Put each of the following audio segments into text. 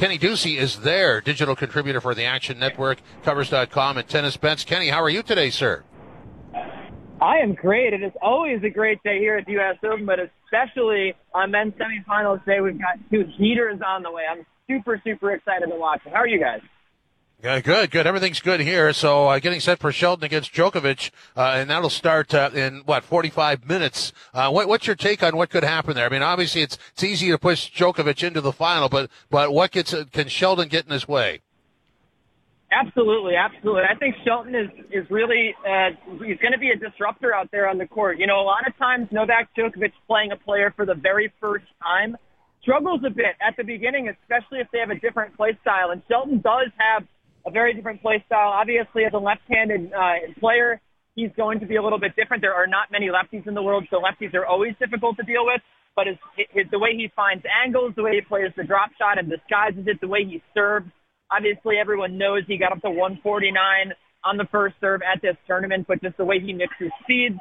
Kenny Ducey is there, digital contributor for the Action Network, covers.com, and Tennis Bets. Kenny, how are you today, sir? I am great. It is always a great day here at the U.S. Open, but especially on men's semifinals day, we've got two heaters on the way. I'm super, super excited to watch it. How are you guys? Uh, good, good. Everything's good here. So uh, getting set for Shelton against Djokovic, uh, and that'll start uh, in what 45 minutes. Uh, what, what's your take on what could happen there? I mean, obviously it's it's easy to push Djokovic into the final, but but what gets can Shelton get in his way? Absolutely, absolutely. I think Shelton is is really uh, he's going to be a disruptor out there on the court. You know, a lot of times Novak Djokovic playing a player for the very first time struggles a bit at the beginning, especially if they have a different play style. And Shelton does have very different play style. Obviously, as a left-handed uh, player, he's going to be a little bit different. There are not many lefties in the world, so lefties are always difficult to deal with. But his, his, the way he finds angles, the way he plays the drop shot and disguises it, the way he serves. Obviously, everyone knows he got up to 149 on the first serve at this tournament, but just the way he mixes speeds.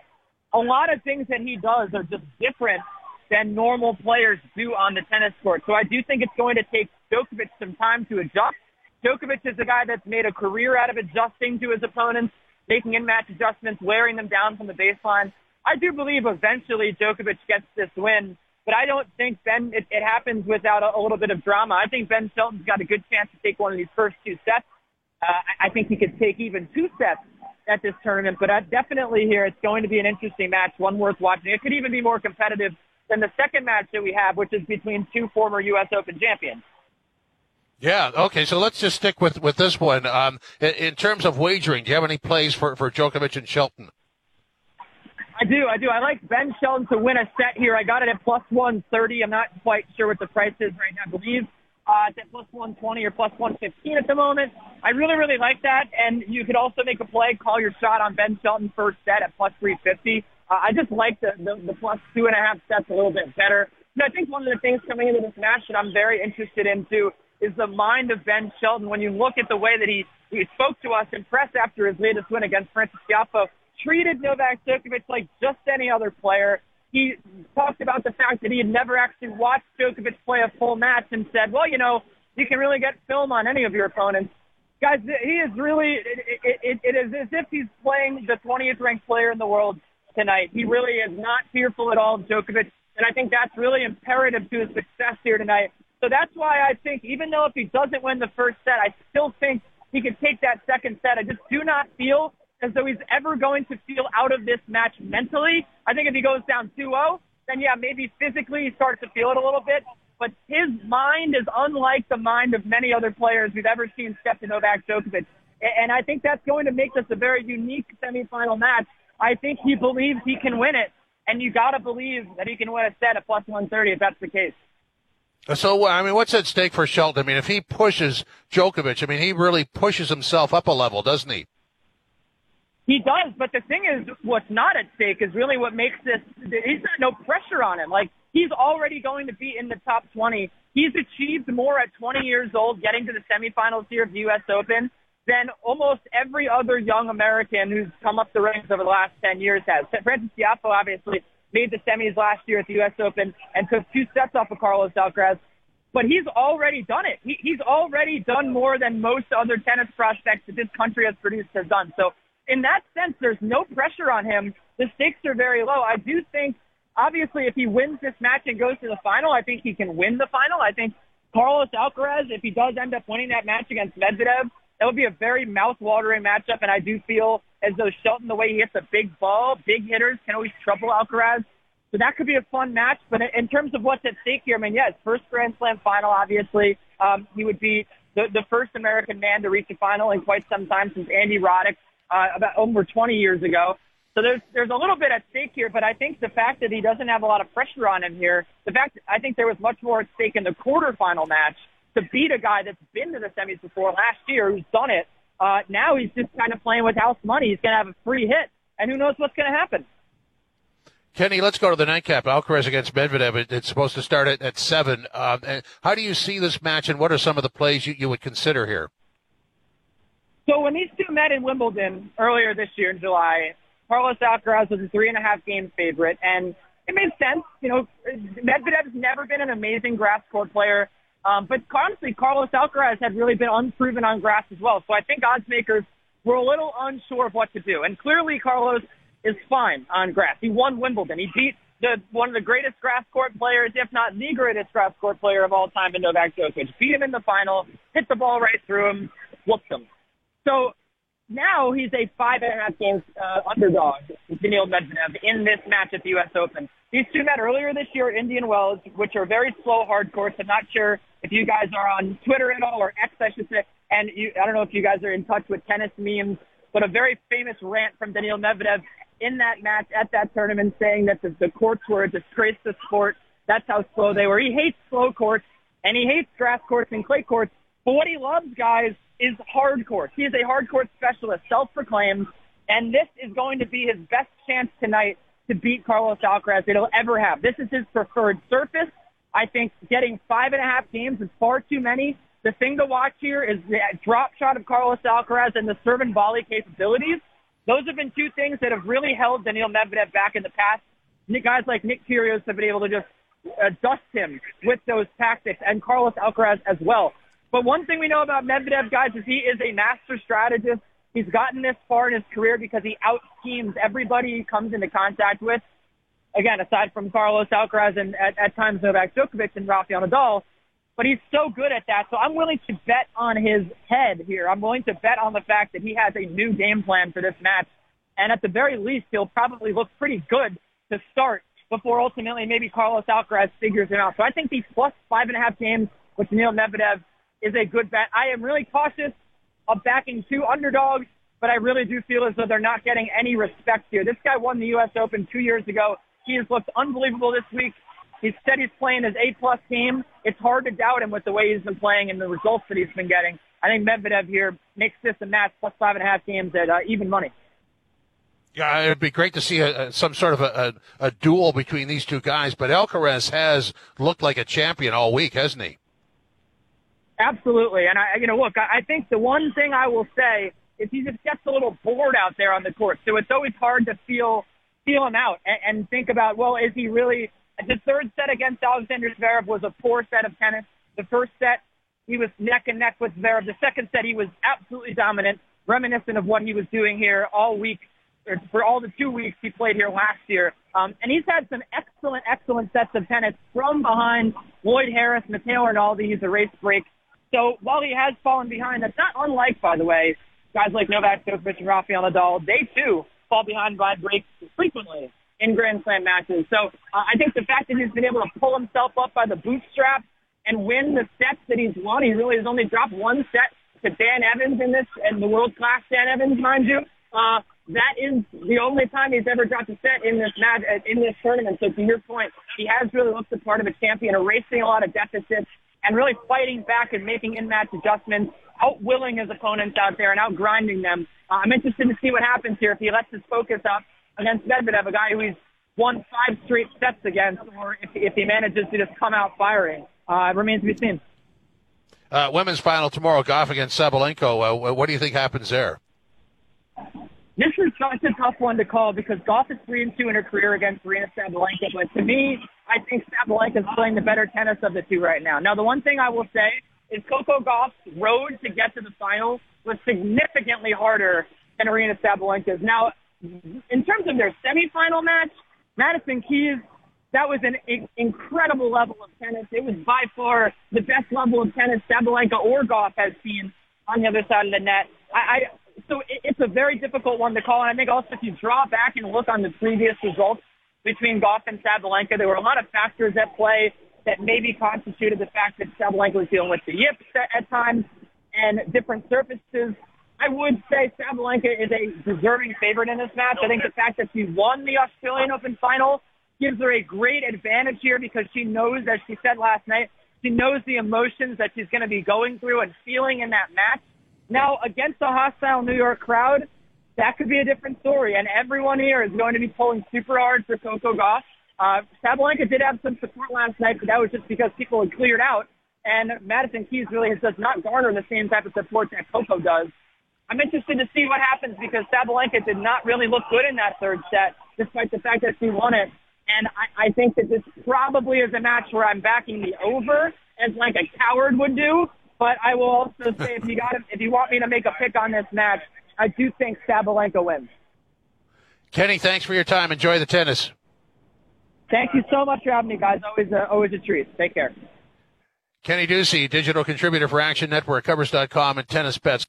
A lot of things that he does are just different than normal players do on the tennis court. So I do think it's going to take Djokovic some time to adjust. Djokovic is a guy that's made a career out of adjusting to his opponents, making in-match adjustments, wearing them down from the baseline. I do believe eventually Djokovic gets this win, but I don't think Ben it, it happens without a, a little bit of drama. I think Ben Shelton's got a good chance to take one of these first two sets. Uh, I, I think he could take even two sets at this tournament, but I definitely here it's going to be an interesting match, one worth watching. It could even be more competitive than the second match that we have, which is between two former U.S. Open champions. Yeah. Okay. So let's just stick with with this one. Um, in, in, terms of wagering, do you have any plays for for Djokovic and Shelton? I do. I do. I like Ben Shelton to win a set here. I got it at plus one thirty. I'm not quite sure what the price is right now. I believe uh, it's at plus one twenty or plus one fifteen at the moment. I really, really like that. And you could also make a play, call your shot on Ben Shelton first set at plus three fifty. Uh, I just like the, the the plus two and a half sets a little bit better. And I think one of the things coming into this match that I'm very interested in too is the mind of Ben Shelton. When you look at the way that he, he spoke to us in press after his latest win against Frances Tiafoe, treated Novak Djokovic like just any other player. He talked about the fact that he had never actually watched Djokovic play a full match and said, well, you know, you can really get film on any of your opponents. Guys, he is really, it, it, it, it is as if he's playing the 20th ranked player in the world tonight. He really is not fearful at all of Djokovic. And I think that's really imperative to his success here tonight. So that's why I think even though if he doesn't win the first set, I still think he can take that second set. I just do not feel as though he's ever going to feel out of this match mentally. I think if he goes down 2-0, then yeah, maybe physically he starts to feel it a little bit. But his mind is unlike the mind of many other players we've ever seen step to Novak Djokovic. And I think that's going to make this a very unique semifinal match. I think he believes he can win it. And you got to believe that he can win a set at plus 130 if that's the case. So, I mean, what's at stake for Shelton? I mean, if he pushes Djokovic, I mean, he really pushes himself up a level, doesn't he? He does, but the thing is, what's not at stake is really what makes this. He's got no pressure on him. Like he's already going to be in the top 20. He's achieved more at 20 years old, getting to the semifinals here of the U.S. Open, than almost every other young American who's come up the ranks over the last 10 years has. Frances Tiafoe, obviously, made the semis last year at the U.S. Open and took two sets off of Carlos Alcaraz. But he's already done it. He, he's already done more than most other tennis prospects that this country has produced has done. So in that sense, there's no pressure on him. The stakes are very low. I do think, obviously, if he wins this match and goes to the final, I think he can win the final. I think Carlos Alcaraz, if he does end up winning that match against Medvedev, that would be a very mouth-watering matchup, and I do feel as though Shelton, the way he hits a big ball, big hitters can always trouble Alcaraz. So that could be a fun match. But in terms of what's at stake here, I mean, yes, first Grand Slam final, obviously. Um, he would be the, the first American man to reach a final in quite some time since Andy Roddick uh, about over 20 years ago. So there's there's a little bit at stake here, but I think the fact that he doesn't have a lot of pressure on him here, the fact I think there was much more at stake in the quarterfinal match to beat a guy that's been to the semis before last year, who's done it. Uh, now he's just kind of playing with house money. He's going to have a free hit, and who knows what's going to happen. Kenny, let's go to the nightcap. Alcaraz against Medvedev. it's supposed to start at, at seven. Um, how do you see this match, and what are some of the plays you, you would consider here? So when these two met in Wimbledon earlier this year in July, Carlos Alcaraz was a three and a half game favorite, and it made sense. You know, Medvedev's never been an amazing grass court player. Um, but honestly, Carlos Alcaraz had really been unproven on grass as well. So I think odds makers were a little unsure of what to do. And clearly Carlos is fine on grass. He won Wimbledon. He beat the one of the greatest grass court players, if not the greatest grass court player of all time in Novak Djokovic. Beat him in the final, hit the ball right through him, whooped him. So now he's a five and a half games uh, underdog, Daniil Medvedev, in this match at the U.S. Open. These two met earlier this year at Indian Wells, which are very slow hard courts. I'm not sure if you guys are on Twitter at all, or X, I should say. And you, I don't know if you guys are in touch with tennis memes, but a very famous rant from Daniil Medvedev in that match at that tournament saying that the, the courts were a disgrace to sport. That's how slow they were. He hates slow courts, and he hates grass courts and clay courts. But what he loves, guys, is hard courts. He is a hard court specialist, self-proclaimed, and this is going to be his best chance tonight to beat Carlos Alcaraz that he'll ever have. This is his preferred surface. I think getting five and a half games is far too many. The thing to watch here is the drop shot of Carlos Alcaraz and the serve and volley capabilities. Those have been two things that have really held Daniil Medvedev back in the past. Guys like Nick Kyrgios have been able to just uh, dust him with those tactics, and Carlos Alcaraz as well. But one thing we know about Medvedev, guys, is he is a master strategist. He's gotten this far in his career because he out schemes everybody he comes into contact with. Again, aside from Carlos Alcaraz and at, at times Novak Djokovic and Rafael Nadal, but he's so good at that. So I'm willing to bet on his head here. I'm willing to bet on the fact that he has a new game plan for this match. And at the very least, he'll probably look pretty good to start before ultimately maybe Carlos Alcaraz figures him out. So I think these plus five and a half games with Daniil Medvedev is a good bet. I am really cautious of backing two underdogs, but I really do feel as though they're not getting any respect here. This guy won the U.S. Open two years ago. He has looked unbelievable this week. He said he's playing his A-plus game. It's hard to doubt him with the way he's been playing and the results that he's been getting. I think Medvedev here makes this a match plus five and a half games at uh, even money. Yeah, it'd be great to see a, a, some sort of a, a, duel between these two guys. But Alcaraz has looked like a champion all week, hasn't he? Absolutely. And I, you know, look, I, think the one thing I will say is he just gets a little bored out there on the court. So it's always hard to feel, feel him out and, and think about, well, is he really, the third set against Alexander Zverev was a poor set of tennis. The first set, he was neck and neck with Zverev. The second set, he was absolutely dominant, reminiscent of what he was doing here all week, or for all the two weeks he played here last year. Um, and he's had some excellent, excellent sets of tennis from behind Lloyd Harris, Matteo Arnaldi. He's a race break so while he has fallen behind, that's not unlike, by the way, guys like Novak Djokovic and Rafael Nadal. They too fall behind by breaks frequently in Grand Slam matches. So uh, I think the fact that he's been able to pull himself up by the bootstraps and win the sets that he's won, he really has only dropped one set to Dan Evans in this, and the world class Dan Evans, mind you. Uh, that is the only time he's ever dropped a set in this match, in this tournament. So to your point, he has really looked the part of a champion, erasing a lot of deficits, and really fighting back and making in-match adjustments, outwilling his opponents out there and outgrinding them. Uh, I'm interested to see what happens here if he lets his focus up against Medvedev, a guy who he's won five straight sets against, or if, if he manages to just come out firing. Uh, it remains to be seen. Uh, women's final tomorrow, Gauff against Sabalenka. Uh, what do you think happens there? This is such a tough one to call because Gauff is three and two in her career against Aryna Sabalenka. But to me, I think Sabalenka is playing the better tennis of the two right now. Now, the one thing I will say is Coco Gauff's road to get to the final was significantly harder than Aryna Sabalenka's. Now, in terms of their semifinal match, Madison Keys, that was an incredible level of tennis. It was by far the best level of tennis Sabalenka or Gauff has seen on the other side of the net. I so it, it's a very difficult one to call. And I think also if you draw back and look on the previous results between Gauff and Sabalenka, there were a lot of factors at play that maybe constituted the fact that Sabalenka was dealing with the yips at, at times and different surfaces. I would say Sabalenka is a deserving favorite in this match. I think the fact that she won the Australian Open final gives her a great advantage here because she knows, as she said last night, she knows the emotions that she's going to be going through and feeling in that match. Now, against a hostile New York crowd, that could be a different story. And everyone here is going to be pulling super hard for Coco Gauff. Uh, Sabalenka did have some support last night, but that was just because people had cleared out. And Madison Keys really does not garner the same type of support that Coco does. I'm interested to see what happens because Sabalenka did not really look good in that third set, despite the fact that she won it. And I, I think that this probably is a match where I'm backing the over as like a coward would do. But I will also say if you got if you want me to make a pick on this match, I do think Sabalenka wins. Kenny, thanks for your time. Enjoy the tennis. Thank you so much for having me, guys. Always a, always a treat. Take care. Kenny Ducey, digital contributor for Action Network, covers.com, and Tennis Bets.